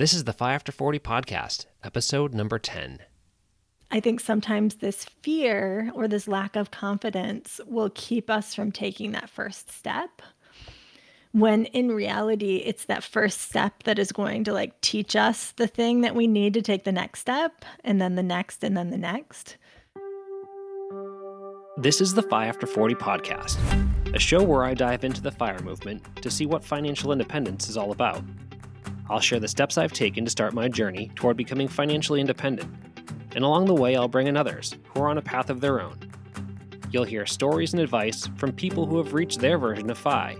This is the FI After 40 podcast, episode number 10. I think sometimes this fear or this lack of confidence will keep us from taking that first step. When in reality, it's that first step that is going to like teach us the thing that we need to take the next step, and then the next, and then the next. This is the FI After 40 podcast, a show where I dive into the FIRE movement to see what financial independence is all about. I'll share the steps I've taken to start my journey toward becoming financially independent and along the way, I'll bring in others who are on a path of their own. You'll hear stories and advice from people who have reached their version of FI,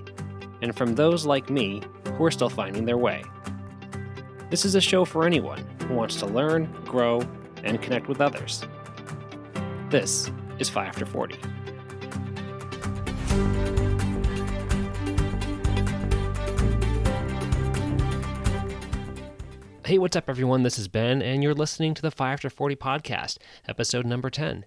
and from those like me who are still finding their way. This is a show for anyone who wants to learn, grow, and connect with others. This is FI After 40. Hey, what's up, everyone? This is Ben, and you're listening to the FI After 40 podcast, episode number 10.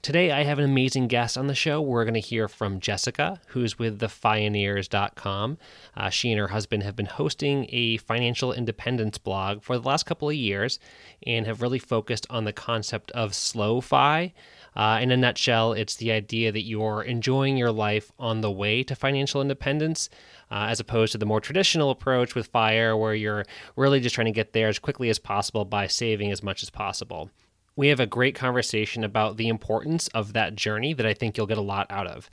Today, I have an amazing guest on the show. We're going to hear from Jessica, who's with thefioneers.com. Uh, she and her husband have been hosting a financial independence blog for the last couple of years and have really focused on the concept of slow fi. Uh, in a nutshell, it's the idea that you're enjoying your life on the way to financial independence, uh, as opposed to the more traditional approach with FIRE, where you're really just trying to get there as quickly as possible by saving as much as possible. We have a great conversation about the importance of that journey that I think you'll get a lot out of.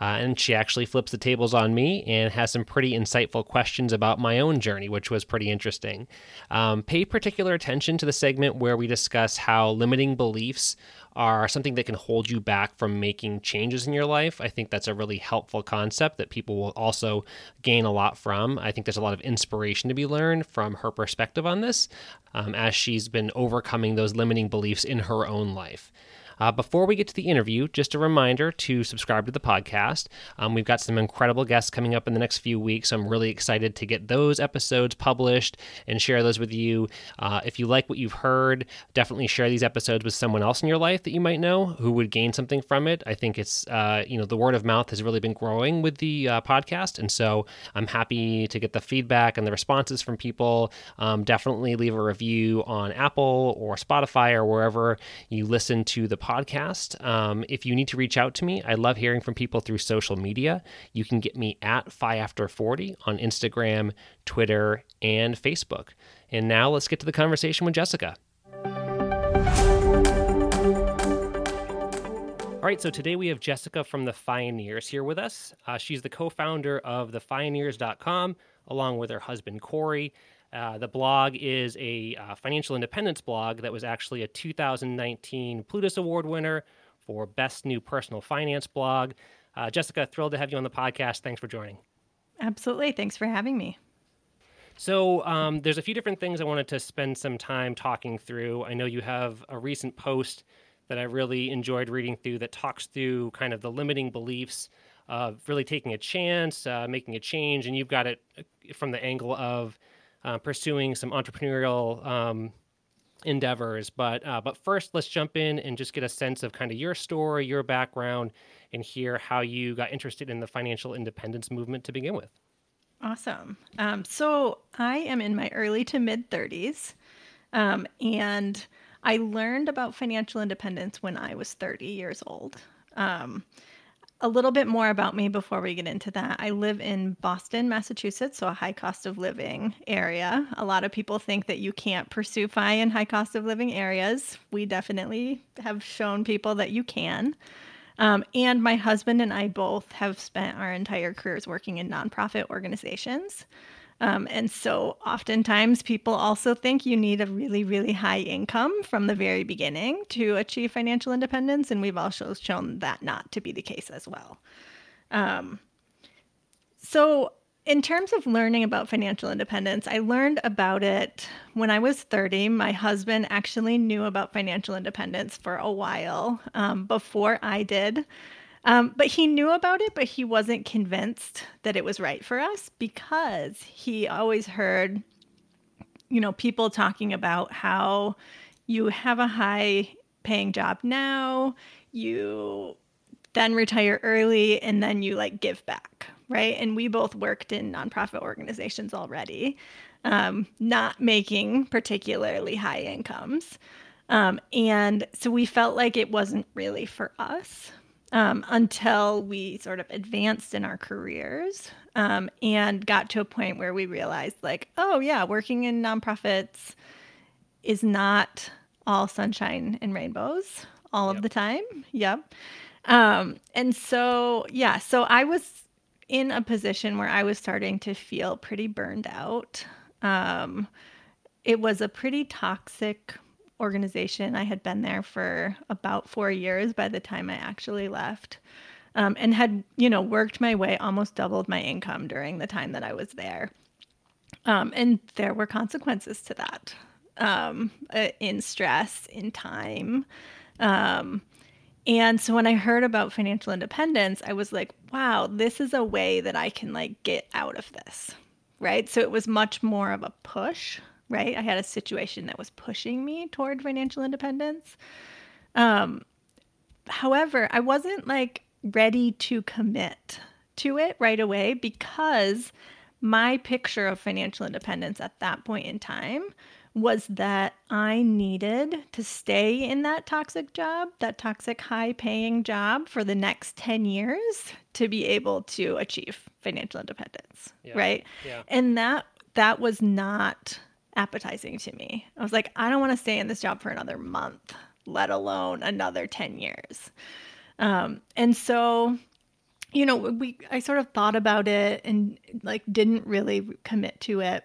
Uh, and she actually flips the tables on me and has some pretty insightful questions about my own journey, which was pretty interesting. Um, pay particular attention to the segment where we discuss how limiting beliefs are something that can hold you back from making changes in your life. I think that's a really helpful concept that people will also gain a lot from. I think there's a lot of inspiration to be learned from her perspective on this um, as she's been overcoming those limiting beliefs in her own life. Uh, before we get to the interview, just a reminder to subscribe to the podcast. Um, we've got some incredible guests coming up in the next few weeks. I'm really excited to get those episodes published and share those with you. Uh, if you like what you've heard, definitely share these episodes with someone else in your life that you might know who would gain something from it. I think it's, uh, you know, the word of mouth has really been growing with the uh, podcast. And so I'm happy to get the feedback and the responses from people. Um, definitely leave a review on Apple or Spotify or wherever you listen to the podcast. Um, if you need to reach out to me, I love hearing from people through social media. You can get me at FI After 40 on Instagram, Twitter, and Facebook. And now let's get to the conversation with Jessica. All right, so today we have Jessica from the Fioneers here with us. Uh, she's the co founder of thefioneers.com along with her husband, Corey. Uh, the blog is a uh, financial independence blog that was actually a 2019 Plutus Award winner for Best New Personal Finance Blog. Uh, Jessica, thrilled to have you on the podcast. Thanks for joining. Absolutely. Thanks for having me. So, um, there's a few different things I wanted to spend some time talking through. I know you have a recent post that I really enjoyed reading through that talks through kind of the limiting beliefs of really taking a chance, uh, making a change, and you've got it uh, from the angle of uh, pursuing some entrepreneurial um, endeavors. But uh, but first, let's jump in and just get a sense of kind of your story, your background, and hear how you got interested in the financial independence movement to begin with. Awesome. Um, so I am in my early to mid 30s, um, and I learned about financial independence when I was 30 years old. Um, a little bit more about me before we get into that. I live in Boston, Massachusetts, so a high cost of living area. A lot of people think that you can't pursue FI in high cost of living areas. We definitely have shown people that you can. Um, and my husband and I both have spent our entire careers working in nonprofit organizations. Um, and so oftentimes people also think you need a really, really high income from the very beginning to achieve financial independence. And we've also shown that not to be the case as well. Um, so, in terms of learning about financial independence, I learned about it when I was 30. My husband actually knew about financial independence for a while um, before I did. Um, but he knew about it, but he wasn't convinced that it was right for us because he always heard, you know, people talking about how you have a high paying job now, you then retire early, and then you like give back, right? And we both worked in nonprofit organizations already. um, not making particularly high incomes. Um, and so we felt like it wasn't really for us um, until we sort of advanced in our careers um, and got to a point where we realized, like, oh, yeah, working in nonprofits is not all sunshine and rainbows all yep. of the time. Yep. Um, and so, yeah, so I was in a position where I was starting to feel pretty burned out. Um, it was a pretty toxic organization. I had been there for about four years by the time I actually left. Um, and had, you know, worked my way, almost doubled my income during the time that I was there. Um, and there were consequences to that um, uh, in stress, in time. Um, and so when I heard about financial independence, I was like, wow, this is a way that I can like get out of this. Right. So it was much more of a push right? I had a situation that was pushing me toward financial independence. Um, however, I wasn't like ready to commit to it right away because my picture of financial independence at that point in time was that I needed to stay in that toxic job, that toxic high paying job for the next 10 years to be able to achieve financial independence, yeah. right? Yeah. And that that was not appetizing to me. I was like, I don't want to stay in this job for another month, let alone another 10 years. Um, and so, you know, we I sort of thought about it and like didn't really commit to it.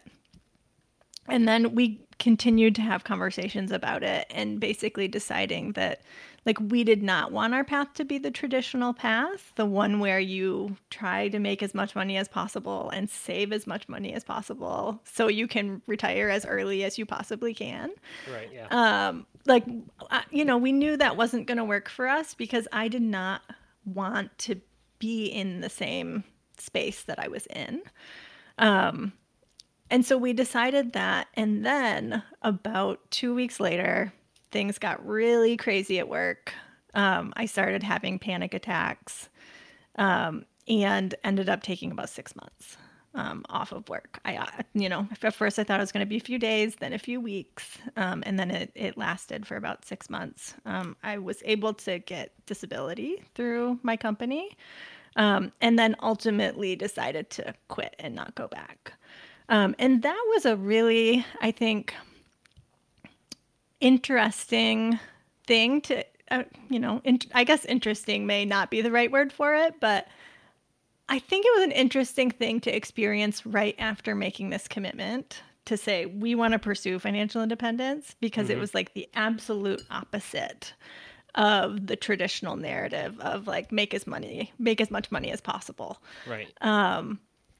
And then we continued to have conversations about it and basically deciding that like we did not want our path to be the traditional path, the one where you try to make as much money as possible and save as much money as possible so you can retire as early as you possibly can. Right, yeah. Um like you know, we knew that wasn't going to work for us because I did not want to be in the same space that I was in. Um and so we decided that and then about 2 weeks later things got really crazy at work. Um, I started having panic attacks um, and ended up taking about six months um, off of work. I, uh, you know, at first I thought it was going to be a few days, then a few weeks, um, and then it, it lasted for about six months. Um, I was able to get disability through my company um, and then ultimately decided to quit and not go back. and that was a really, I think, interesting thing to, uh, you know, in, I guess interesting may not be the right word for it, but I think it was an interesting thing to experience right after making this commitment to say we want to pursue financial independence because mm-hmm. it was like the absolute opposite of the traditional narrative of like make as money make as much money as possible right um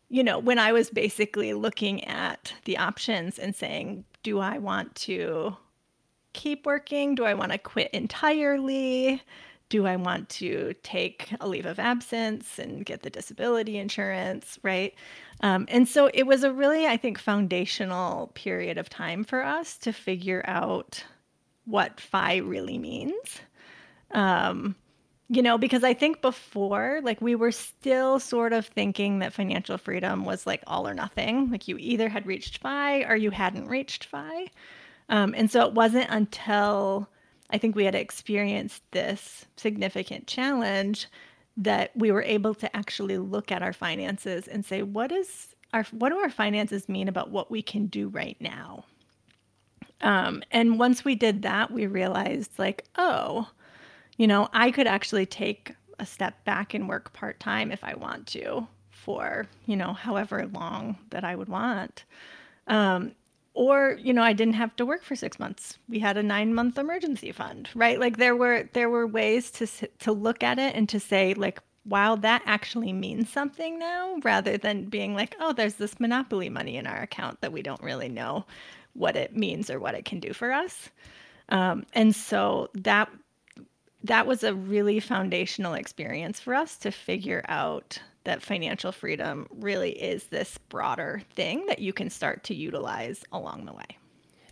you know when i was basically looking at the options and saying do i want to keep working? Do I want to quit entirely? Do I want to take a leave of absence and get the disability insurance? Right. Um, and so it was a really, I think, foundational period of time for us to figure out what FI really means. Um, you know, because I think before, like, we were still sort of thinking that financial freedom was like all or nothing. Like, you either had reached FI or you hadn't reached FI. Um, and so it wasn't until I think we had experienced this significant challenge that we were able to actually look at our finances and say, what is our what do our finances mean about what we can do right now? Um, and once we did that, we realized like, oh, you know, I could actually take a step back and work part time if I want to for, you know, however long that I would want. Um, or you know i didn't have to work for six months. We had a nine month emergency fund right? Like there were there were ways to to look at it and to say like wow that actually means something now rather than being like oh there's this monopoly money in our account that we don't really know what it means or what it can do for us. Um, and so that that was a really foundational experience for us to figure out that financial freedom really is this broader thing that you can start to utilize along the way.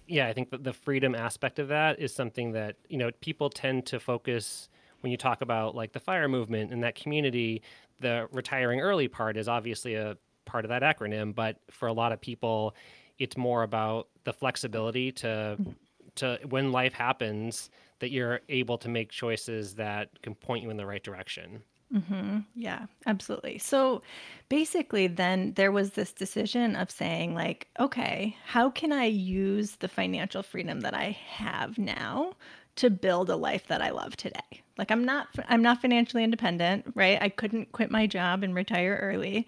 Yeah, I think that the freedom aspect of that is something that, you know, people tend to focus when you talk about like the fire movement and that community, the retiring early part is obviously a part of that acronym, but for a lot of people, it's more about the flexibility to to when life happens that you're able to make choices that can point you in the right direction. Mm-hmm. Yeah, absolutely. So basically, then there was this decision of saying, like, okay, how can I use the financial freedom that I have now to build a life that I love today? Like, I'm not, I'm not financially independent, right? I couldn't quit my job and retire early,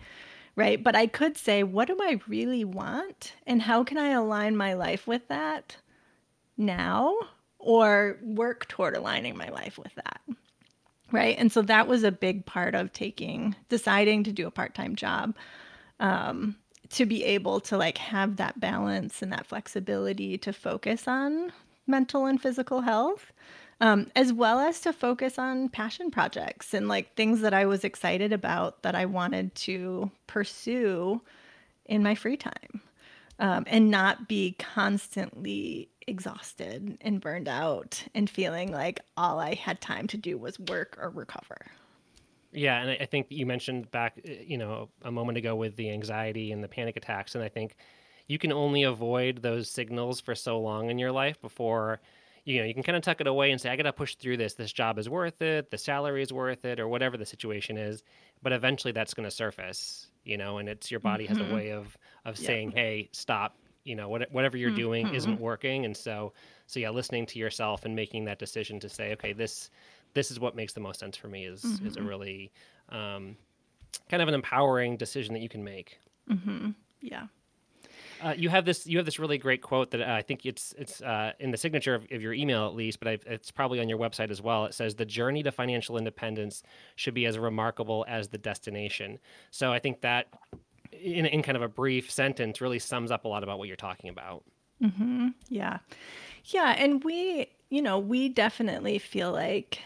right? But I could say, what do I really want, and how can I align my life with that now, or work toward aligning my life with that? Right. And so that was a big part of taking deciding to do a part-time job um, to be able to like have that balance and that flexibility to focus on mental and physical health um, as well as to focus on passion projects and like things that i was excited about that i wanted to pursue in my free time um, and not be constantly exhausted and burned out and feeling like all I had time to do was work or recover. Yeah, and I think you mentioned back, uh, you know, a moment ago with the anxiety and the panic attacks, and I think you can only avoid those signals for so long in your life before, you know, you can kind of tuck it away and say, I got to push through this. This job is worth it. The salary is worth it, or whatever the situation is. But eventually, that's going to surface, you know, and it's your body mm-hmm. has a mm-hmm. way of of saying, hey, stop you know what, whatever you're doing mm-hmm. isn't working and so so yeah listening to yourself and making that decision to say okay this this is what makes the most sense for me is mm-hmm. is a mm-hmm. really um, kind of an empowering decision that you can make mm-hmm. yeah uh, you have this. You have this really great quote that uh, I think it's it's uh, in the signature of, of, your email at least, but I've, it's probably on your website as well. It says the journey to financial independence should be as remarkable as the destination. So I think that in, in kind of a brief sentence really sums up a lot about what you're talking about. Mm-hmm. Yeah. Yeah. And we, you know, we definitely feel like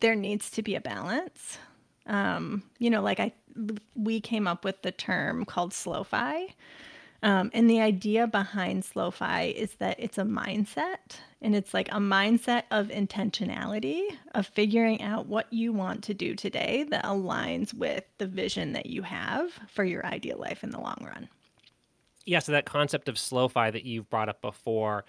there needs to be a balance. Um, you know, like I, we came up with the term called slow-fi, um, and the idea behind slow-fi is that it's a mindset and it's like a mindset of intentionality, of figuring out what you want to do today that aligns with the vision that you have for your ideal life in the long run. Yeah, so that concept of slow-fi that you've brought up before,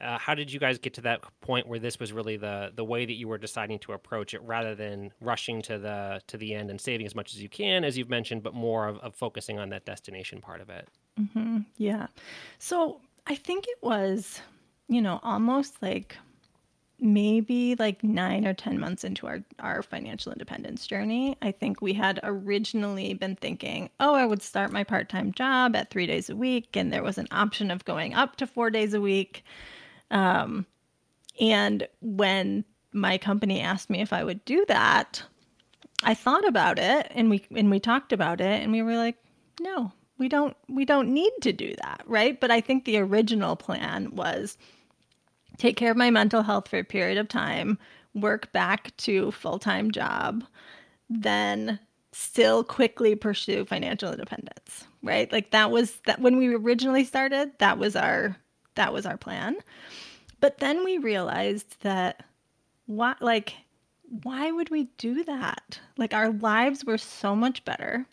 uh, how did you guys get to that point where this was really the the way that you were deciding to approach it rather than rushing to the to the end and saving as much as you can as you've mentioned but more of, of focusing on that destination part of it mm-hmm. yeah so i think it was you know almost like maybe like nine or ten months into our, our financial independence journey i think we had originally been thinking oh i would start my part-time job at three days a week and there was an option of going up to four days a week um, and when my company asked me if I would do that, I thought about it and we and we talked about it and we were like, no, we don't we don't need to do that, right? But I think the original plan was take care of my mental health for a period of time, work back to full-time job, then still quickly pursue financial independence, right? Like that was that when we originally started, that was our that was our plan. But then we realized that what like why would we do that? Like our lives were so much better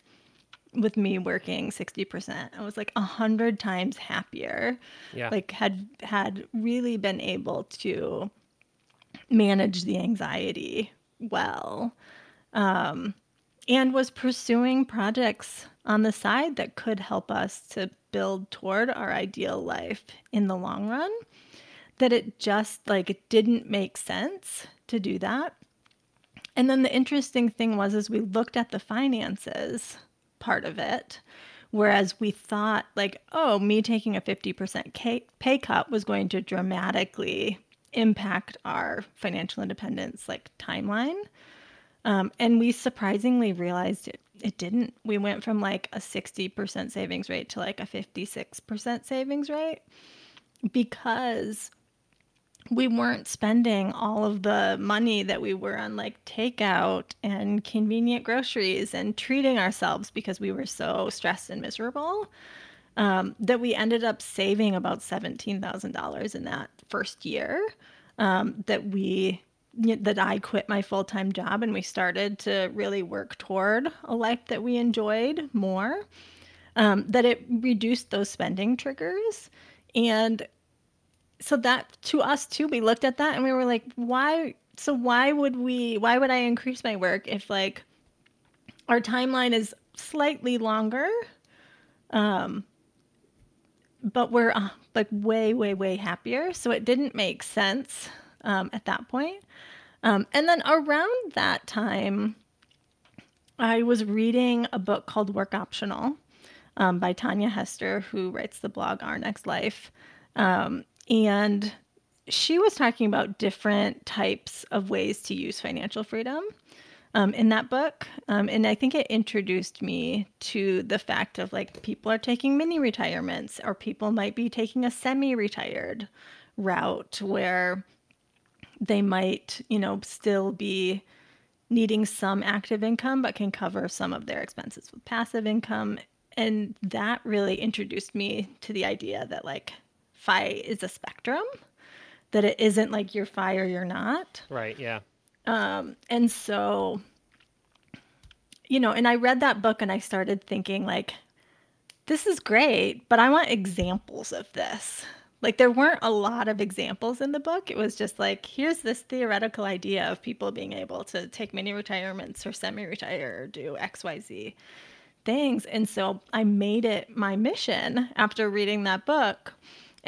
with me working 60%. I was like a hundred times happier. Yeah. Like had had really been able to manage the anxiety well. Um, and was pursuing projects on the side that could help us to build toward our ideal life in the long run that it just like it didn't make sense to do that and then the interesting thing was as we looked at the finances part of it whereas we thought like oh me taking a 50% pay cut was going to dramatically impact our financial independence like timeline um, and we surprisingly realized it, it didn't. We went from like a 60% savings rate to like a 56% savings rate because we weren't spending all of the money that we were on like takeout and convenient groceries and treating ourselves because we were so stressed and miserable um, that we ended up saving about $17,000 in that first year um, that we that I quit my full time job and we started to really work toward a life that we enjoyed more. um, that it reduced those spending triggers. And so that to us too, we looked at that and we were like, why? So why would we, why would I increase my work if like our timeline is slightly longer? Um, but we're uh, like way, way, way happier. So it didn't make sense um, at that point. Um, and then around that time, I was reading a book called Work Optional um, by Tanja Hester, who writes the blog Our Next Life. Um, and she was talking about different types of ways to use financial freedom um, in that book. Um, and I think it introduced me to the fact of like people are taking mini retirements, or people might be taking a semi retired route where they might, you know, still be needing some active income, but can cover some of their expenses with passive income. And that really introduced me to the idea that like FI is a spectrum, that it isn't like you're FI or you're not. Right. Yeah. Um, and so, you know, and I read that book and I started thinking like, this is great, but I want examples of this like there weren't a lot of examples in the book. It was just like here's this theoretical idea of people being able to take mini retirements or semi-retire or do XYZ things. And so I made it my mission after reading that book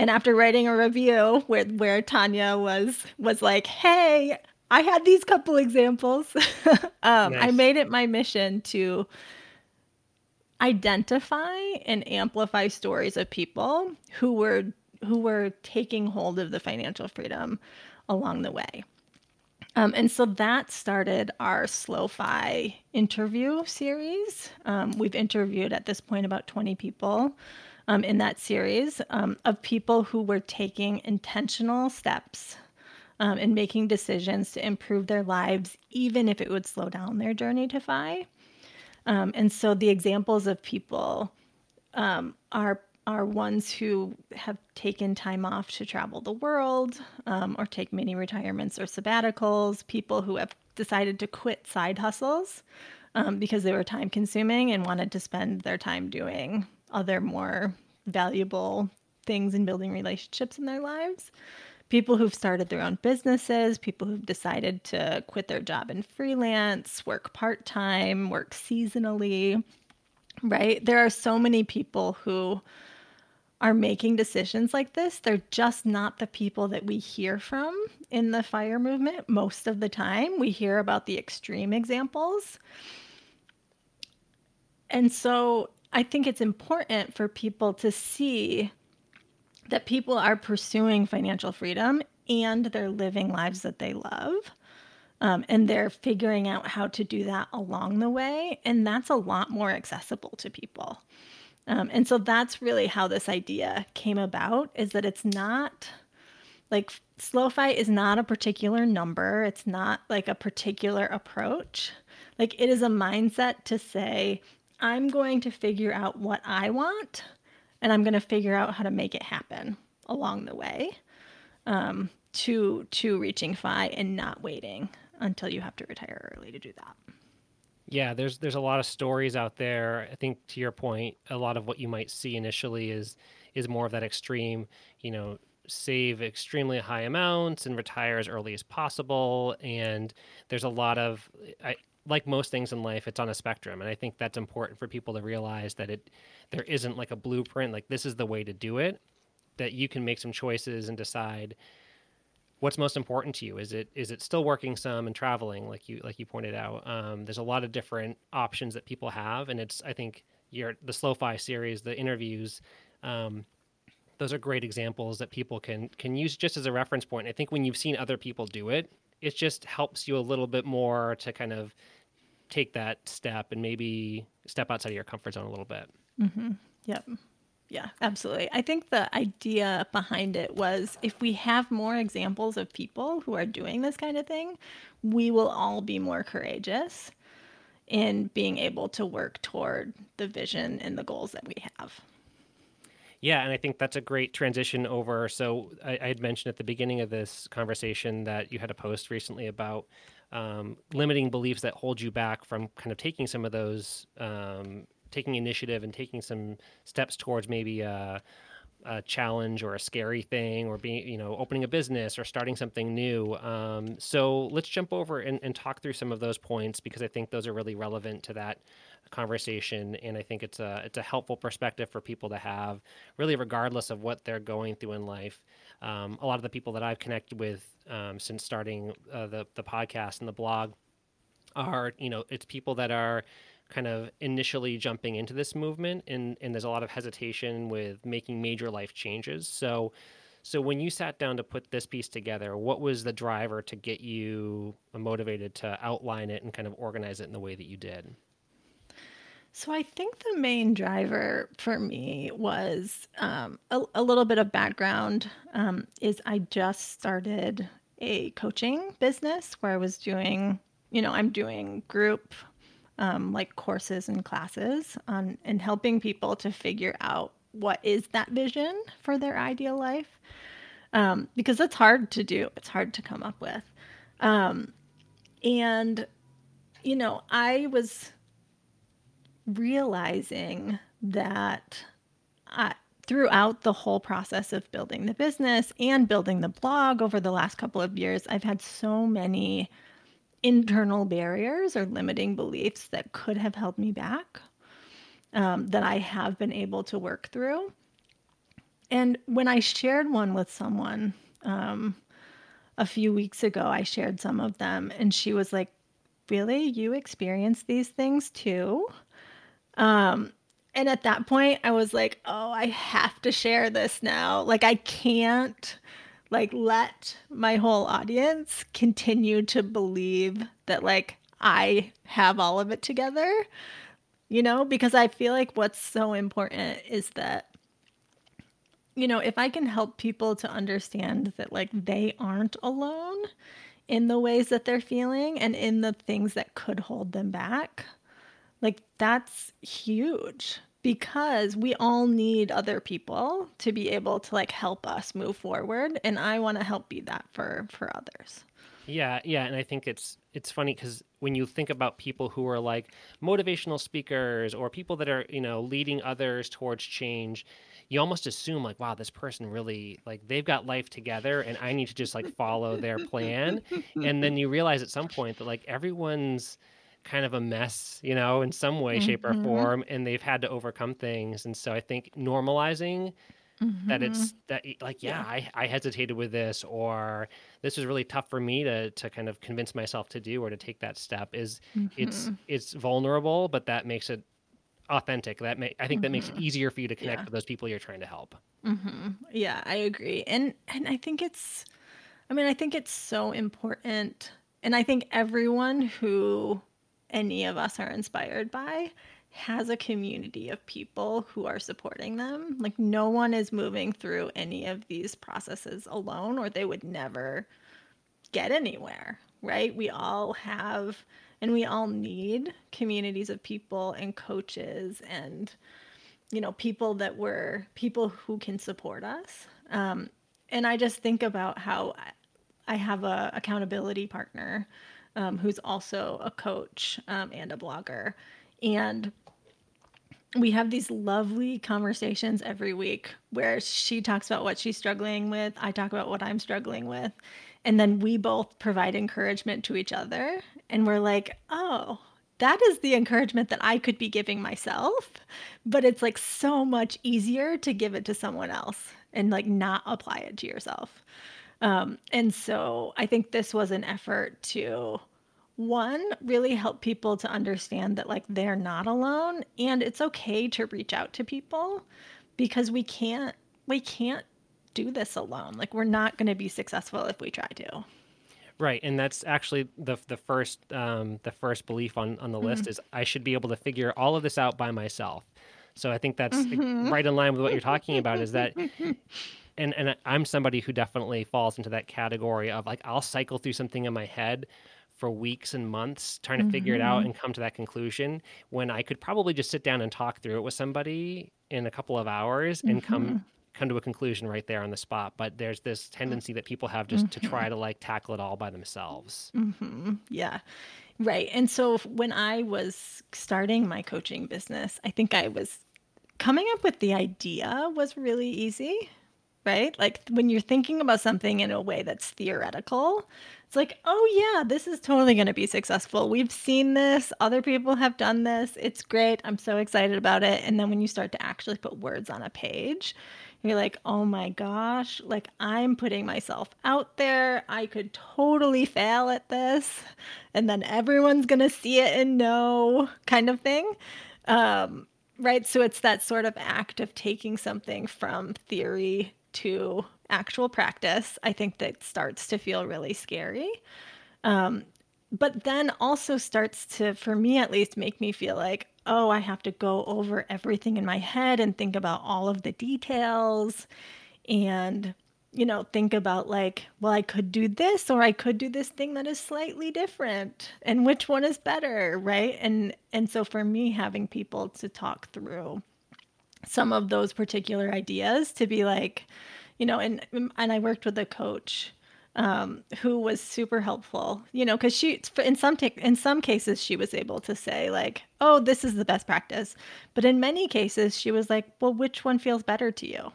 and after writing a review where where Tanja was was like, "Hey, I had these couple examples." um, nice. I made it my mission to identify and amplify stories of people who were who were taking hold of the financial freedom along the way. Um, and so that started our SlowFi interview series. Um, we've interviewed at this point about 20 people um, in that series um, of people who were taking intentional steps um, and making decisions to improve their lives, even if it would slow down their journey to FI. Um, and so the examples of people are are ones who have taken time off to travel the world um, or take mini retirements or sabbaticals, people who have decided to quit side hustles um, because they were time consuming and wanted to spend their time doing other more valuable things in building relationships in their lives. People who've started their own businesses, people who've decided to quit their job and freelance, work part time, work seasonally, right? There are so many people who are making decisions like this, they're just not the people that we hear from in the fire movement most of the time. We hear about the extreme examples. And so I think it's important for people to see that people are pursuing financial freedom and they're living lives that they love. Um, and they're figuring out how to do that along the way. And that's a lot more accessible to people. Um, and so that's really how this idea came about is that it's not like slow-fi is not a particular number, it's not like a particular approach. Like it is a mindset to say, I'm going to figure out what I want and I'm going to figure out how to make it happen along the way um, to to reaching FI and not waiting until you have to retire early to do that. Yeah, there's there's a lot of stories out there. I think to your point, a lot of what you might see initially is is more of that extreme, you know, save extremely high amounts and retire as early as possible. And there's a lot of I, like most things in life, it's on a spectrum, and I think that's important for people to realize that it there isn't like a blueprint, like this is the way to do it. That you can make some choices and decide what's most important to you is it is it still working some and traveling like you like you pointed out um, there's a lot of different options that people have and it's i think your the SlowFi series the interviews um, those are great examples that people can can use just as a reference point i think when you've seen other people do it it just helps you a little bit more to kind of take that step and maybe step outside of your comfort zone a little bit mm-hmm. yep yeah, absolutely. I think the idea behind it was if we have more examples of people who are doing this kind of thing, we will all be more courageous in being able to work toward the vision and the goals that we have. Yeah, and I think that's a great transition over. So I, I had mentioned at the beginning of this conversation that you had a post recently about um, limiting beliefs that hold you back from kind of taking some of those um, taking initiative and taking some steps towards maybe a, a challenge or a scary thing or being you know opening a business or starting something new um, so let's jump over and, and talk through some of those points because i think those are really relevant to that conversation and i think it's a it's a helpful perspective for people to have really regardless of what they're going through in life. Um, a lot of the people that i've connected with um, since starting uh, the, the podcast and the blog are you know it's people that are kind of initially jumping into this movement and and there's a lot of hesitation with making major life changes. So so when you sat down to put this piece together what was the driver to get you motivated to outline it and kind of organize it in the way that you did so I think the main driver for me was um, a, a, little bit of background. Um, is I just started a coaching business where I was doing, you know, I'm doing group um, like courses and classes on and helping people to figure out what is that vision for their ideal life um, because that's hard to do. It's hard to come up with, um, and you know, I was realizing that I, throughout the whole process of building the business and building the blog over the last couple of years, I've had so many internal barriers or limiting beliefs that could have held me back um, that I have been able to work through. And when I shared one with someone um, a few weeks ago, I shared some of them, and she was like, Really? You experience these things too? Um, and at that point, I was like, oh, I have to share this now. Like, I can't like let my whole audience continue to believe that like I have all of it together, you know, because I feel like what's so important is that you know, if I can help people to understand that like they aren't alone in the ways that they're feeling and in the things that could hold them back, like that's huge because we all need other people to be able to like help us move forward and I want to help be that for for others. Yeah, yeah, and I think it's it's funny cuz when you think about people who are like motivational speakers or people that are, you know, leading others towards change, you almost assume like wow, this person really like they've got life together and I need to just like follow their plan. and then you realize at some point that like everyone's kind of a mess, you know, in some way, mm-hmm. shape, or mm-hmm. form, and they've had to overcome things. And so I think normalizing mm-hmm. that it's mm-hmm. that like yeah, yeah, I, I hesitated with this or this was really tough for me to to kind of convince myself to do or to take that step is it's mm-hmm. it's vulnerable, but that makes it authentic. That may I think that makes it mm-hmm. easier for you to connect yeah. with those people you're trying to help. Yeah, I agree, and and I think it's, I mean, I think it's so important, and I think everyone who any of us are inspired by has a community of people who are supporting them. Like no one is moving through any of these processes alone or they would never get anywhere, right? We all have and we all need communities of people and coaches and you know people that were people who can support us um, and i just think about how i have a accountability partner um, who's also a coach um, and a blogger. And we have these lovely conversations every week where she talks about what she's struggling with, I talk about what I'm struggling with, and then we both provide encouragement to each other. And we're like, oh, that is the encouragement that I could be giving myself, but it's like so much easier to give it to someone else and like not apply it to yourself. Um, and so I think this was an effort to one really help people to understand that like they're not alone and it's okay to reach out to people because we can't we can't do this alone. Like we're not going to be successful if we try to. Right, and that's actually the the first um, the first belief on on the mm-hmm. list is I should be able to figure all of this out by myself. So I think that's mm-hmm. right in line with what you're talking about. Is that and and I'm somebody who definitely falls into that category of like I'll cycle through something in my head for weeks and months trying to mm-hmm. figure it out mm-hmm. and come to that conclusion when I could probably just sit down and talk through it with somebody in a couple of hours and mm-hmm. come come to a conclusion right there on the spot. But there's this tendency that people have just to try to like tackle it all by themselves. Yeah. Right. And so when I was starting my coaching business, I think I was coming up with the idea was really easy, right? Like when you're thinking about something in a way that's theoretical, it's like, oh, yeah, this is totally going to be successful. We've seen this. Other people have done this. It's great. I'm so excited about it. And then when you start to actually put words on a page, you're like, oh my gosh, like I'm putting myself out there. I could totally fail at this. And then everyone's going to see it and know, kind of thing. Um, right. So it's that sort of act of taking something from theory to actual practice, I think that starts to feel really scary. Um, but then also starts to, for me at least, make me feel like, oh, I have to go over everything in my head and think about all of the details and, you know, think about like, well, I could do this or I could do this thing that is slightly different and which one is better, right? And and so for me having people to talk through some of those particular ideas to be like, you know, and and I worked with a coach um, who was super helpful, you know, because she in some ta- in some cases she was able to say like, oh, this is the best practice, but in many cases she was like, well, which one feels better to you?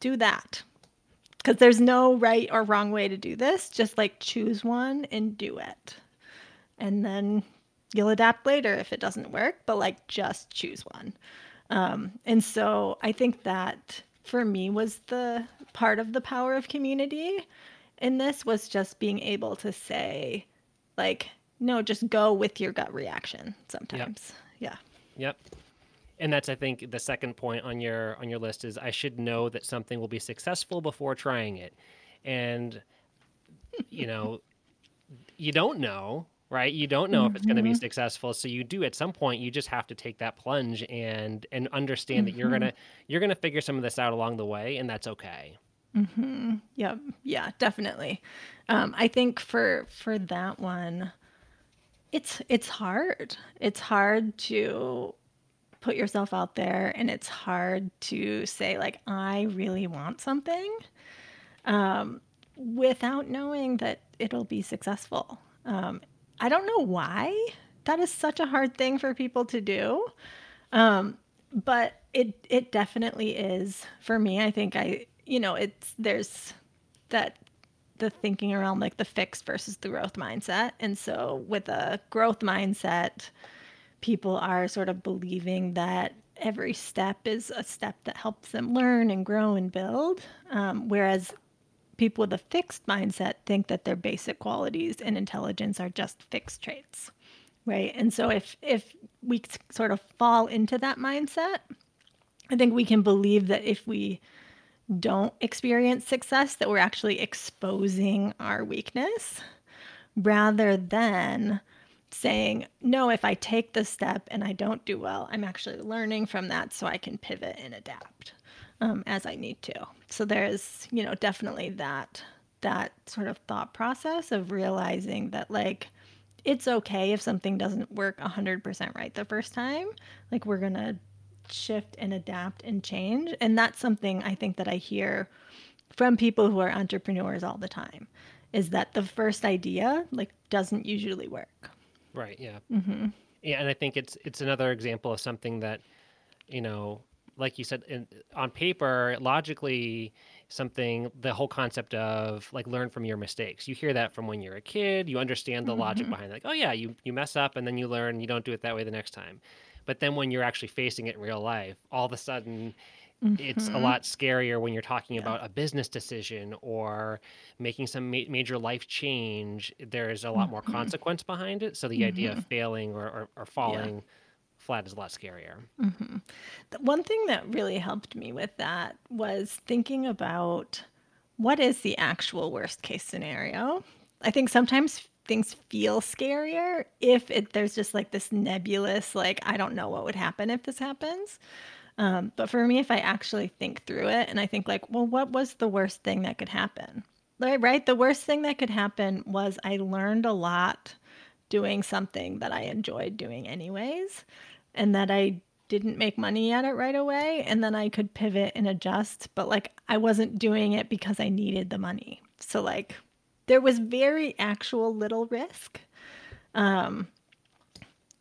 Do that, because there's no right or wrong way to do this. Just like choose one and do it, and then you'll adapt later if it doesn't work. But like, just choose one. Um, and so I think that for me was the part of the power of community in this was just being able to say, like, no, just go with your gut reaction sometimes. Yeah. Yep. And that's I think the second point on your on your list is I should know that something will be successful before trying it. And you know, you don't know, right? You don't know if it's going to be successful, so you do at some point you just have to take that plunge and and understand that you're going to you're going to figure some of this out along the way and that's okay. Yep. Yeah, yeah, definitely. Um, I think for for that one, it's it's hard. It's hard to put yourself out there and it's hard to say like I really want something without knowing that it'll be successful. Um, I don't know why. That is such a hard thing for people to do, but it it definitely is for me. I think I you know it's there's that the thinking around like the fixed versus the growth mindset, and so with a growth mindset, people are sort of believing that every step is a step that helps them learn and grow and build, um, whereas people with a fixed mindset think that their basic qualities and intelligence are just fixed traits right? And so if if we sort of fall into that mindset i think we can believe that if we don't experience success that we're actually exposing our weakness rather than saying no if i take this step and i don't do well i'm actually learning from that so i can pivot and adapt um, as i need to so there's you know definitely that that sort of thought process of realizing that like it's okay if something doesn't work 100% right the first time like we're gonna shift and adapt and change and that's something i think that i hear from people who are entrepreneurs all the time is that the first idea like doesn't usually work Right. Yeah. Mhm. Yeah, and I think it's it's another example of something that, you know, like you said, in, on paper, logically, something the whole concept of like learn from your mistakes. You hear that from when you're a kid. You understand the logic mm-hmm. behind it. Like, oh yeah, you you mess up and then you learn. You don't do it that way the next time. But then when you're actually facing it in real life, all of a sudden. It's a mm-hmm. lot scarier when you're talking about a business decision or making some ma- major life change. There's a lot more mm-hmm. consequence behind it. So the idea of failing or, or, or falling flat is a lot scarier. The one thing that really helped me with that was thinking about what is the actual worst case scenario. I think sometimes things feel scarier if it, there's just like this nebulous, like, I don't know what would happen if this happens. Um, but for me, if I actually think through it and I think, like, well, what was the worst thing that could happen? Right, right? The worst thing that could happen was I learned a lot doing something that I enjoyed doing anyways, and that I didn't make money at it right away and then I could pivot and adjust, but like I wasn't doing it because I needed the money. So like there was very actual little risk um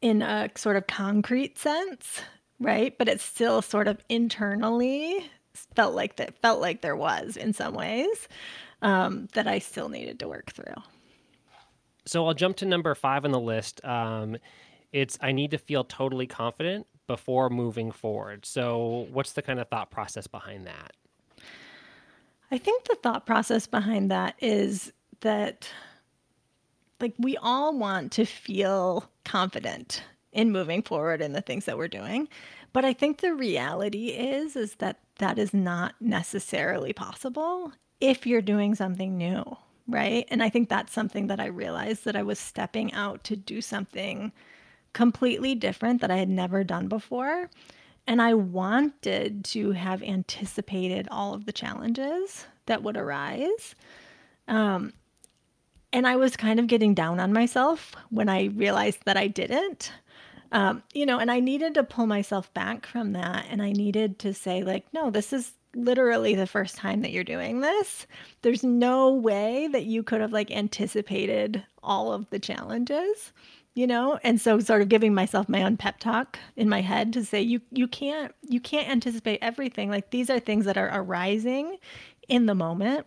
in a sort of concrete sense, right? But it's still sort of internally felt like that felt like there was in some ways um, that I still needed to work through. So I'll jump to number five on the list. Um, it's I need to feel totally confident before moving forward. So what's the kind of thought process behind that? I think the thought process behind that is that like we all want to feel confident in moving forward in the things that we're doing. But I think the reality is is that that is not necessarily possible if you're doing something new, right? And I think that's something that I realized that I was stepping out to do something completely different that I had never done before. And I wanted to have anticipated all of the challenges that would arise. Um, and I was kind of getting down on myself when I realized that I didn't. Um, you know, and I needed to pull myself back from that. And I needed to say, like, no, this is literally the first time that you're doing this. There's no way that you could have like anticipated all of the challenges, you know? And so sort of giving myself my own pep talk in my head to say you you can't you can't anticipate everything. Like these are things that are arising in the moment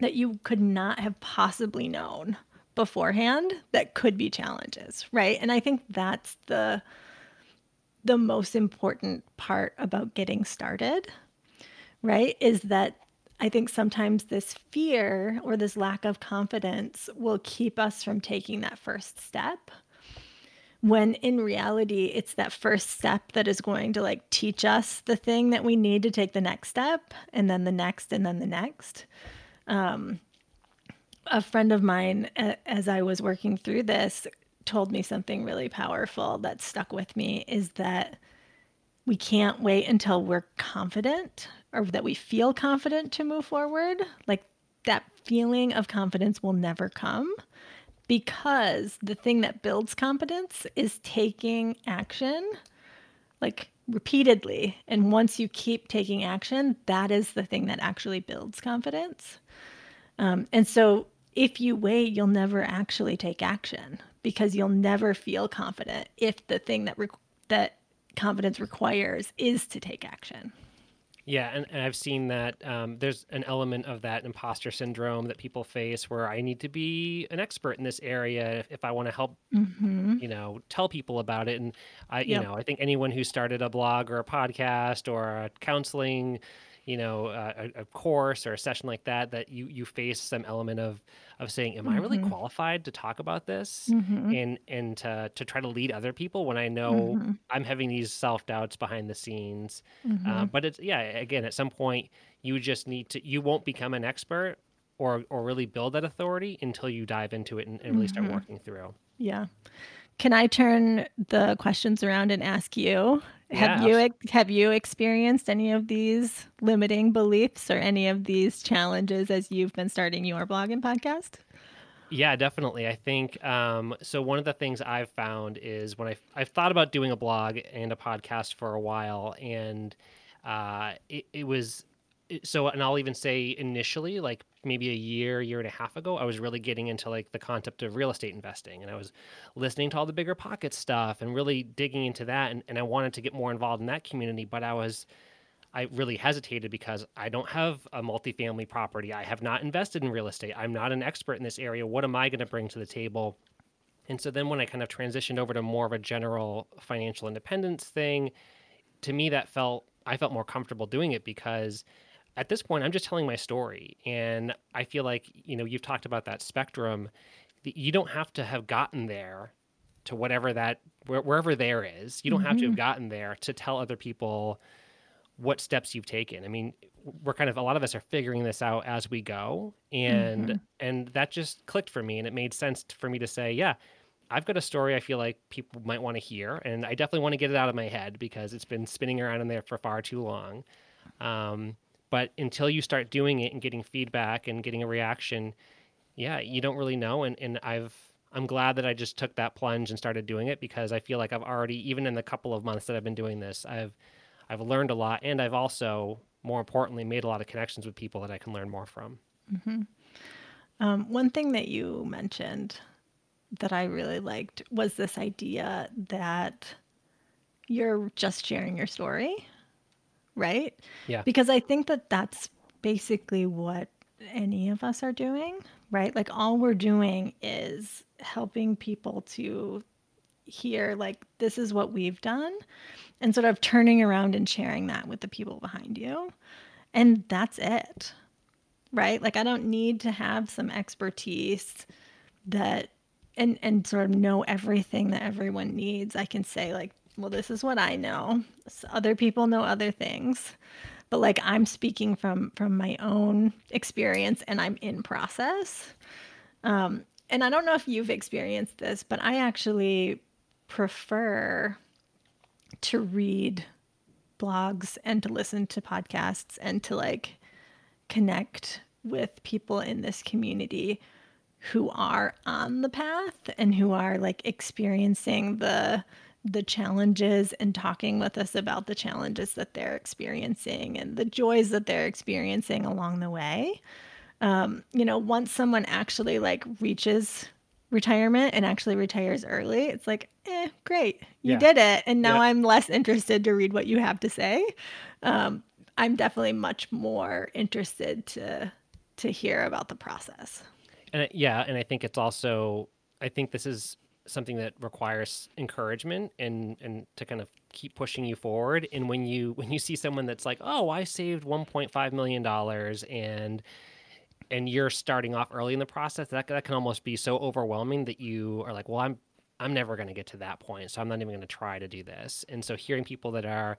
that you could not have possibly known beforehand that could be challenges, right? And I think that's the the most important part about getting started right? Is that I think sometimes this fear or this lack of confidence will keep us from taking that first step. When in reality, it's that first step that is going to like teach us the thing that we need to take the next step, and then the next, and then the next. Um, a friend of mine, as I was working through this, told me something really powerful that stuck with me is that we can't wait until we're confident or that we feel confident to move forward. Like that feeling of confidence will never come because the thing that builds confidence is taking action like repeatedly. And once you keep taking action, that is the thing that actually builds confidence. Um, and so if you wait, you'll never actually take action because you'll never feel confident if the thing that re- that confidence requires is to take action. Yeah, and, and I've seen that um, there's an element of that imposter syndrome that people face where I need to be an expert in this area if, if I want to help, mm-hmm. you know, tell people about it. And I, you know, I think anyone who started a blog or a podcast or a counseling you know a, a, course or a session like that that you you face some element of of saying am mm-hmm. i really mm-hmm. qualified to talk about this mm-hmm. and and to to try to lead other people when i know mm-hmm. i'm having these self-doubts behind the scenes uh, but it's yeah again at some point you just need to you won't become an expert or or really build that authority until you dive into it and, and really start working through yeah can I turn the questions around and ask you? Have you have you experienced any of these limiting beliefs or any of these challenges as you've been starting your blog and podcast? Yeah, definitely. I think um, so. One of the things I've found is when I I've thought about doing a blog and a podcast for a while, and uh, it, it was so and i'll even say initially like maybe a year year and a half ago i was really getting into like the concept of real estate investing and i was listening to all the bigger pocket stuff and really digging into that and, and i wanted to get more involved in that community but i was i really hesitated because i don't have a multifamily property. I have not invested in real estate. I'm not an expert in this area. What am i going to bring to the table? And so then when i kind of transitioned over to more of a general financial independence thing to me that felt i felt more comfortable doing it because at this point, I'm just telling my story. And I feel like, you know, you've talked about that spectrum. You don't have to have gotten there to whatever that, wherever there is. You don't mm-hmm. have to have mm-hmm. gotten there to tell other people what steps you've taken. I mean, we're kind of a lot of us are figuring this out as we go and mm-hmm. and that just clicked for me and it made sense for me to say, yeah, I've got a story I feel like people might want to hear and I definitely want to get it out of my head because it's been spinning around in there for far too long. Um, but until you start doing it and getting feedback and getting a reaction, yeah, you don't really know. And, and I've I'm glad that I just took that plunge and started doing it because I feel like I've already, even in the couple of months that I've been doing this, I've I've learned a lot, and I've also, more importantly, made a lot of connections with people that I can learn more from. Mm-hmm. Um, one thing that you mentioned that I really liked was this idea that you're just sharing your story, right? Yeah. Because I think that that's basically what any of us are doing, right? Like all we're doing is helping people to hear like this is what we've done and sort of turning around and sharing that with the people behind you. And that's it. Right? Like I don't need to have some expertise that and and sort of know everything that everyone needs. I can say like, well, this is what I know. Other people know other things. But like I'm speaking from from my own experience and I'm in process. Um, and I don't know if you've experienced this, but I actually prefer to read blogs and to listen to podcasts and to like connect with people in this community who are on the path and who are like experiencing the the challenges and talking with us about the challenges that they're experiencing and the joys that they're experiencing along the way. Um, you know, once someone actually like reaches retirement and actually retires early, it's like, eh, great, you yeah. did it. And now yeah. I'm less interested to read what you have to say. Um, I'm definitely much more interested to to hear about the process. And yeah, and I think it's also I think this is something that requires encouragement and and to kind of keep pushing you forward and when you when you see someone that's like oh i saved 1.5 million dollars and and you're starting off early in the process, that that can almost be so overwhelming that you are like, well, I'm I'm never going to get to that point, so I'm not even going to try to do this. And so hearing people that are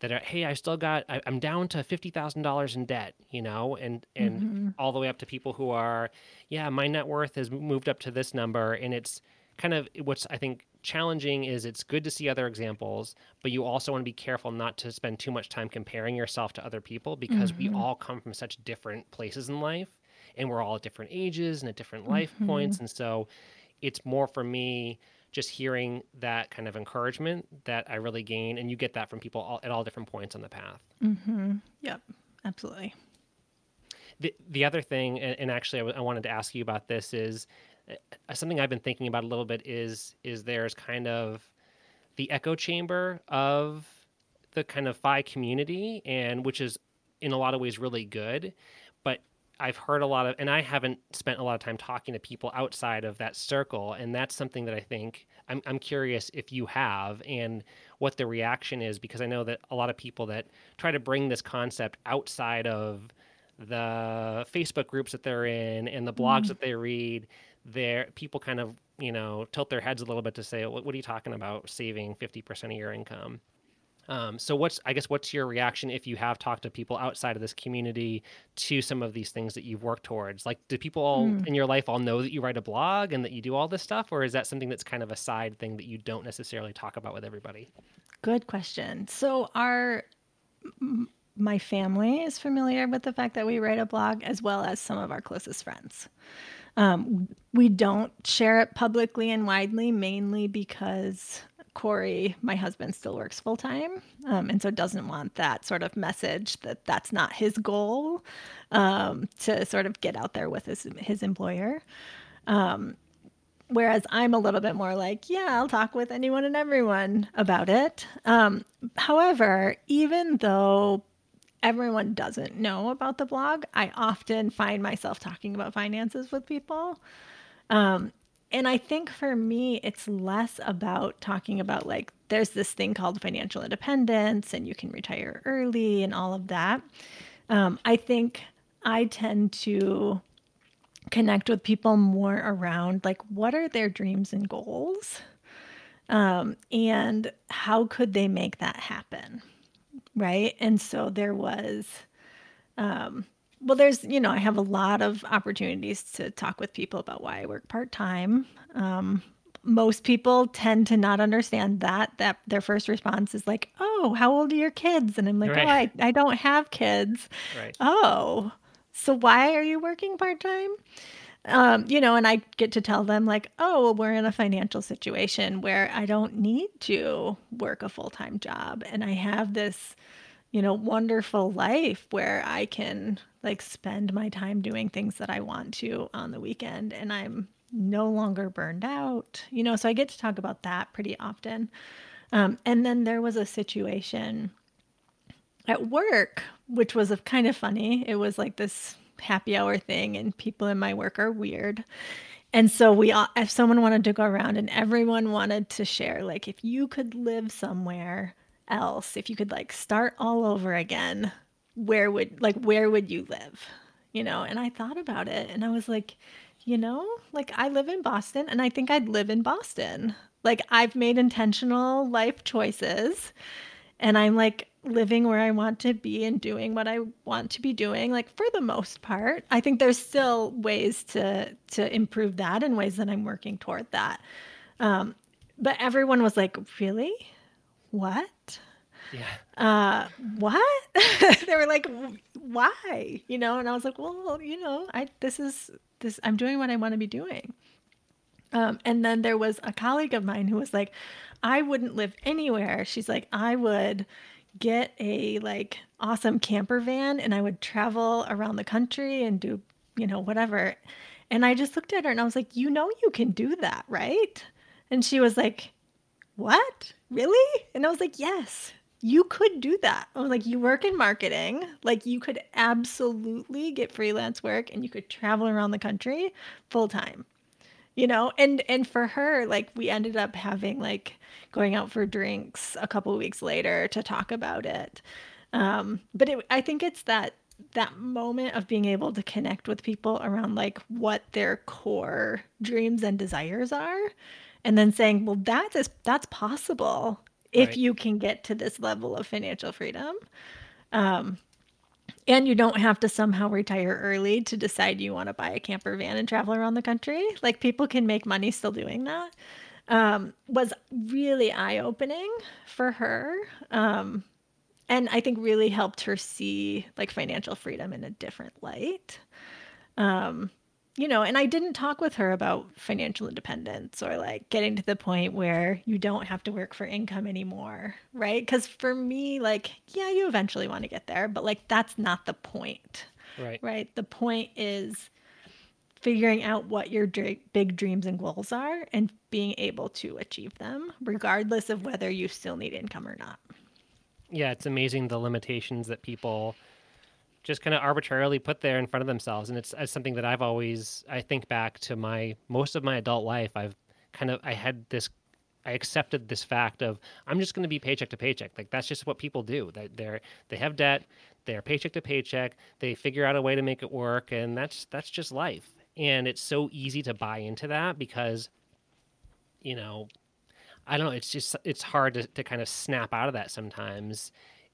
that are, hey, I still got, I, am down to fifty thousand dollars in debt, you know, and and mm-hmm. all the way up to people who are, yeah, my net worth has moved up to this number, and it's kind of what's I think challenging is it's good to see other examples, but you also want to be careful not to spend too much time comparing yourself to other people because mm-hmm. we all come from such different places in life and we're all at different ages and at different life mm-hmm. points. And so it's more for me just hearing that kind of encouragement that I really gain. And you get that from people all, at all different points on the path. Mm-hmm. Yep, absolutely. The, the other thing, and, and actually I, w- I wanted to ask you about this is something I've been thinking about a little bit is is there's kind of the echo chamber of the kind of FI community, and which is in a lot of ways really good. But I've heard a lot of, and I haven't spent a lot of time talking to people outside of that circle, and that's something that I think I'm, I'm curious if you have and what the reaction is because I know that a lot of people that try to bring this concept outside of the Facebook groups that they're in and the blogs mm. that they read, there people kind of you know tilt their heads a little bit to say what, what are you talking about saving 50% of your income? Um, so what's i guess what's your reaction if you have talked to people outside of this community to some of these things that you've worked towards? Like do people all mm. in your life all know that you write a blog and that you do all this stuff or is that something that's kind of a side thing that you don't necessarily talk about with everybody? Good question. So our my family is familiar with the fact that we write a blog as well as some of our closest friends um, we don't share it publicly and widely, mainly because Corey, my husband, still works full time, um, and so doesn't want that sort of message that that's not his goal um, to sort of get out there with his his employer. Um, whereas I'm a little bit more like, yeah, I'll talk with anyone and everyone about it. Um, however, even though everyone doesn't know about the blog, I often find myself talking about finances with people. Um, and I think for me, it's less about talking about like, there's this thing called financial independence and you can retire early and all of that. Um, I think I tend to connect with people more around like, what are their dreams and goals? Um, and how could they make that happen? Right? And so there was, um, well, there's, you know, I have a lot of opportunities to talk with people about why I work part time. Um, most people tend to not understand that that their first response is like oh how old are your kids and i'm like right. oh I, I don't have kids right. oh so why are you working part-time Um, you know, and I get to tell them, like, oh, well, we're in a financial situation where I don't need to work a full time job. And I have this, you know, wonderful life where I can like spend my time doing things that I want to on the weekend. And I'm no longer burned out, you know, so I get to talk about that pretty often. Um, and then there was a situation at work, which was kind of funny. It was like this happy hour thing, and people in my work are weird. And so we, all, if someone wanted to go around, and everyone wanted to share, like, if you could live somewhere else, if you could like start all over again, where would like where would you live? You know? And I thought about it, and I was like, you know, like I live in Boston, and I think I'd live in Boston. Like I've made intentional life choices, and I'm like living where I want to be and doing what I want to be doing like for the most part. I think there's still ways to to improve that and ways that I'm working toward that. Um, but everyone was like, "Really? What?" Yeah. Uh, what? they were like, "Why?" You know, and I was like, "Well, you know, I this is this I'm doing what I want to be doing." Um, and then there was a colleague of mine who was like, I wouldn't live anywhere. She's like, I would get a like awesome camper van and I would travel around the country and do, you know, whatever. And I just looked at her and I was like, you know, you can do that, right? And she was like, what? Really? And I was like, yes, you could do that. I was like, you work in marketing, like you could absolutely get freelance work and you could travel around the country full time you know? And and for her like we ended up having like going out for drinks a couple weeks later to talk about it. Um but it, i think it's that that moment of being able to connect with people around like what their core dreams and desires are and then saying well that is that's possible if right. you can get to this level of financial freedom. Um and you don't have to somehow retire early to decide you want to buy a camper van and travel around the country. Like people can make money still doing that. Um, was really eye opening for her. Um, and I think really helped her see like financial freedom in a different light. Um, you know, and I didn't talk with her about financial independence or like getting to the point where you don't have to work for income anymore, right? Because for me, like, yeah, you eventually want to get there, but like that's not the point. Right. Right. The point is figuring out what your big dreams and goals are and being able to achieve them, regardless of whether you still need income or not. Yeah, it's amazing the limitations that people just kind of arbitrarily put there in front of themselves and it's, it's something that i've always i think back to my most of my adult life i've kind of i had this i accepted this fact of i'm just going to be paycheck to paycheck. Like that's just what people do. They, they're they have debt they're paycheck to paycheck they figure out a way to make it work and that's that's just life. And it's so easy to buy into that because you know i don't know it's just it's hard to, to kind of snap out of that sometimes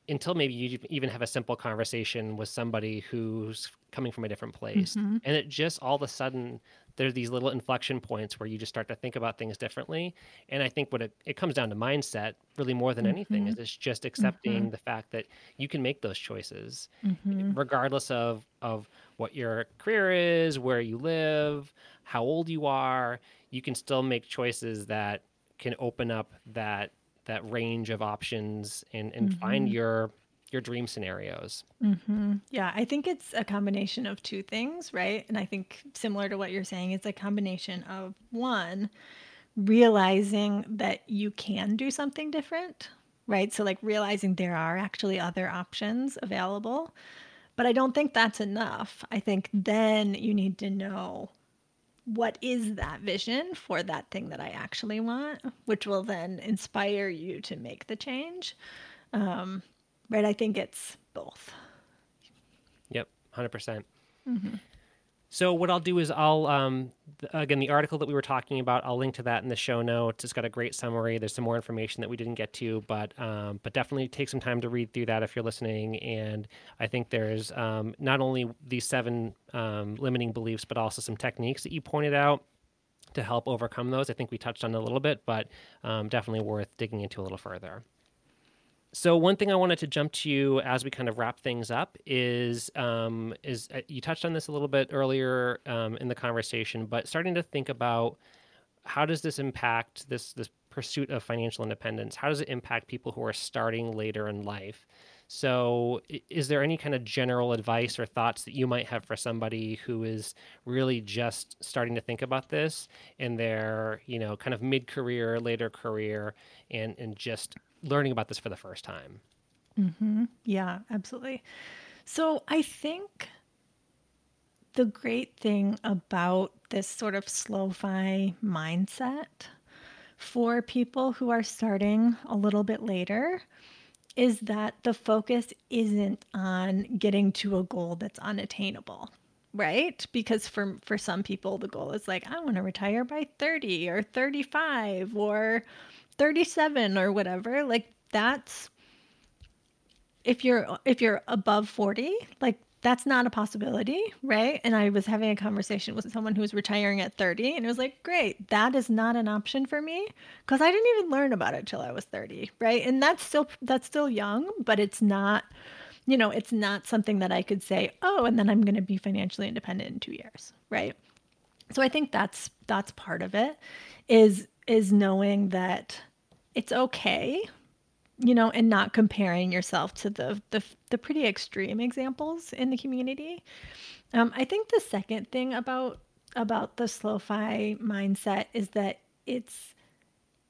until maybe you even have a simple conversation with somebody who's coming from a different place mm-hmm. and it just all of a sudden there's these little inflection points where you just start to think about things differently and i think what it, it comes down to mindset really more than mm-hmm. anything is it's just accepting mm-hmm. the fact that you can make those choices mm-hmm. regardless of of what your career is where you live how old you are you can still make choices that can open up that that range of options and and mm-hmm. find your your dream scenarios. Mm-hmm. Yeah, I think it's a combination of two things, right? And I think similar to what you're saying, it's a combination of one, realizing that you can do something different, right? So, like realizing there are actually other options available. But I don't think that's enough. I think then you need to know what is that vision for that thing that I actually want, which will then inspire you to make the change. Um, right? I think it's both. Yep, 100%. percent mm hmm so what I'll do is I'll um, again the article that we were talking about. I'll link to that in the show notes. It's got a great summary. There's some more information that we didn't get to, but um, but definitely take some time to read through that if you're listening. And I think there's um, not only these seven um, limiting beliefs, but also some techniques that you pointed out to help overcome those. I think we touched on a little bit, but um, definitely worth digging into a little further. So one thing I wanted to jump to you as we kind of wrap things up is um, is uh, you touched on this a little bit earlier um, in the conversation, but starting to think about how does this impact this this pursuit of financial independence? How does it impact people who are starting later in life? So, is there any kind of general advice or thoughts that you might have for somebody who is really just starting to think about this in their, you know, kind of mid career, later career, and and just learning about this for the first time. Mm-hmm. Yeah, absolutely. So I think the great thing about this sort of slow fi mindset for people who are starting a little bit later is that the focus isn't on getting to a goal that's unattainable right because for for some people the goal is like i want to retire by 30 or 35 or 37 or whatever like that's if you're if you're above 40 like that's not a possibility right? And i was having a conversation with someone who was retiring at 30 and it was like great that is not an option for me because i didn't even learn about it till i was 30 right? And that's still that's still young but it's not you know it's not something that i could say oh and then i'm going to be financially independent in two years right? So i think that's that's part of it is is knowing that it's okay you know, and not comparing yourself to the the, the pretty extreme examples in the community. Um, I think the second thing about about the slow-fi mindset is that it's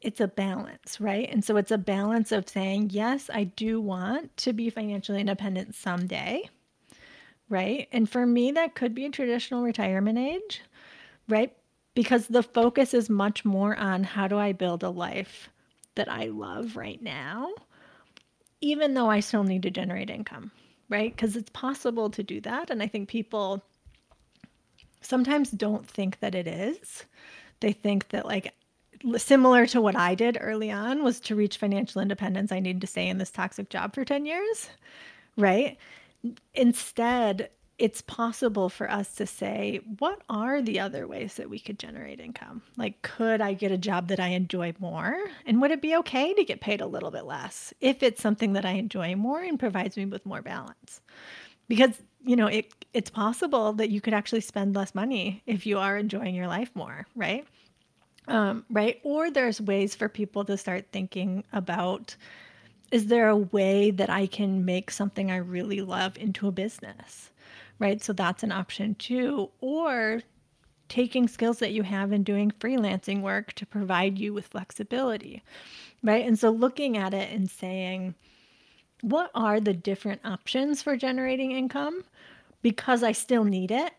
it's a balance, right? And so it's a balance of saying, yes, I do want to be financially independent someday, right? And for me, that could be a traditional retirement age, right? Because the focus is much more on how do I build a life that I love right now, even though I still need to generate income, right? Because it's possible to do that. And I think people sometimes don't think that it is. They think that, like, similar to what I did early on was to reach financial independence, I need to stay in this toxic job for 10 years, right? Instead, it's possible for us to say, what are the other ways that we could generate income? Like, could I get a job that I enjoy more? And would it be okay to get paid a little bit less if it's something that I enjoy more and provides me with more balance? Because, you know, it, it's possible that you could actually spend less money if you are enjoying your life more, right? Um, right. Or there's ways for people to start thinking about is there a way that I can make something I really love into a business? Right? So that's an option too. Or taking skills that you have and doing freelancing work to provide you with flexibility, right? And so looking at it and saying, what are the different options for generating income? Because I still need it,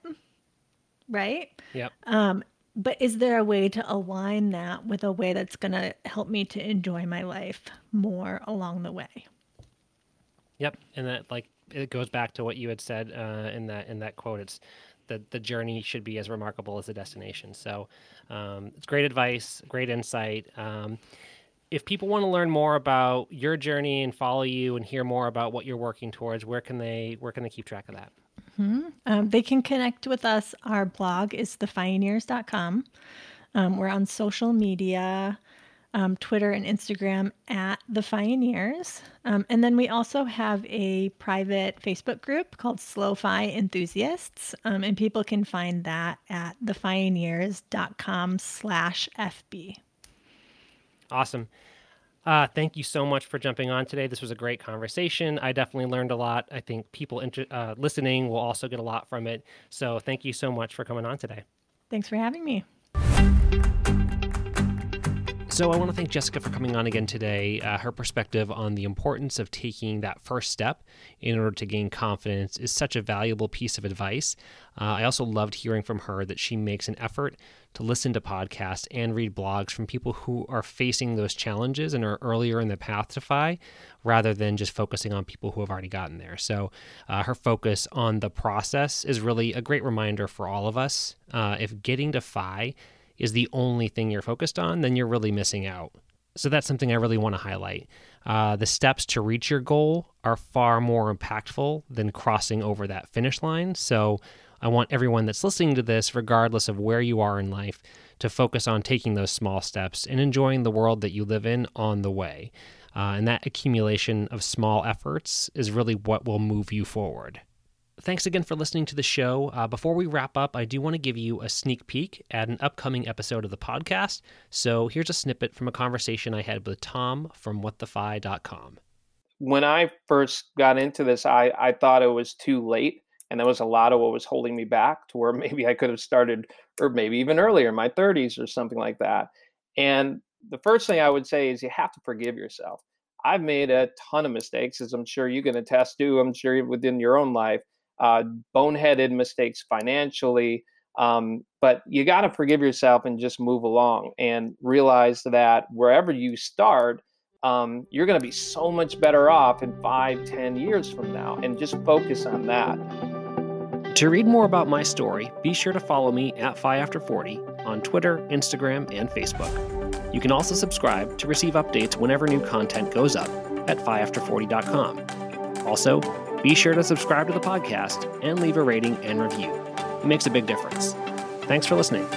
right? Yep. Um, but is there a way to align that with a way that's going to help me to enjoy my life more along the way? Yep, and that like it goes back to what you had said uh, in that in that quote. It's the the journey should be as remarkable as the destination. So um, it's great advice, great insight. Um, if people want to learn more about your journey and follow you and hear more about what you're working towards, where can they where can they keep track of that? Mm-hmm. Um, they can connect with us. Our blog is thefioneers.com. Um, we're on social media um, Twitter and Instagram at the Fioneers. Um, and then we also have a private Facebook group called Slow Fi Enthusiasts. Um, and people can find that at thefioneers.com slash FB. Awesome. Uh, thank you so much for jumping on today. This was a great conversation. I definitely learned a lot. I think people inter- uh, listening will also get a lot from it. So thank you so much for coming on today. Thanks for having me. So, I want to thank Jessica for coming on again today. Uh, her perspective on the importance of taking that first step in order to gain confidence is such a valuable piece of advice. Uh, I also loved hearing from her that she makes an effort to listen to podcasts and read blogs from people who are facing those challenges and are earlier in the path to FI rather than just focusing on people who have already gotten there. So, uh, her focus on the process is really a great reminder for all of us. Uh, if getting to FI is the only thing you're focused on, then you're really missing out. So that's something I really want to highlight. Uh, the steps to reach your goal are far more impactful than crossing over that finish line. So I want everyone that's listening to this, regardless of where you are in life, to focus on taking those small steps and enjoying the world that you live in on the way. Uh, and that accumulation of small efforts is really what will move you forward. Thanks again for listening to the show. Uh, before we wrap up, I do want to give you a sneak peek at an upcoming episode of the podcast. So here's a snippet from a conversation I had with Tom from whatthefi.com. When I first got into this, I, I thought it was too late. And that was a lot of what was holding me back to where maybe I could have started, or maybe even earlier, my 30s or something like that. And the first thing I would say is you have to forgive yourself. I've made a ton of mistakes, as I'm sure you can attest to. I'm sure within your own life, uh, boneheaded mistakes financially. Um, but you got to forgive yourself and just move along and realize that wherever you start, um, you're going to be so much better off in five, ten years from now, and just focus on that. To read more about my story, be sure to follow me at Fi After 40 on Twitter, Instagram, and Facebook. You can also subscribe to receive updates whenever new content goes up at fiafter40.com. Also, be sure to subscribe to the podcast and leave a rating and review. It makes a big difference. Thanks for listening.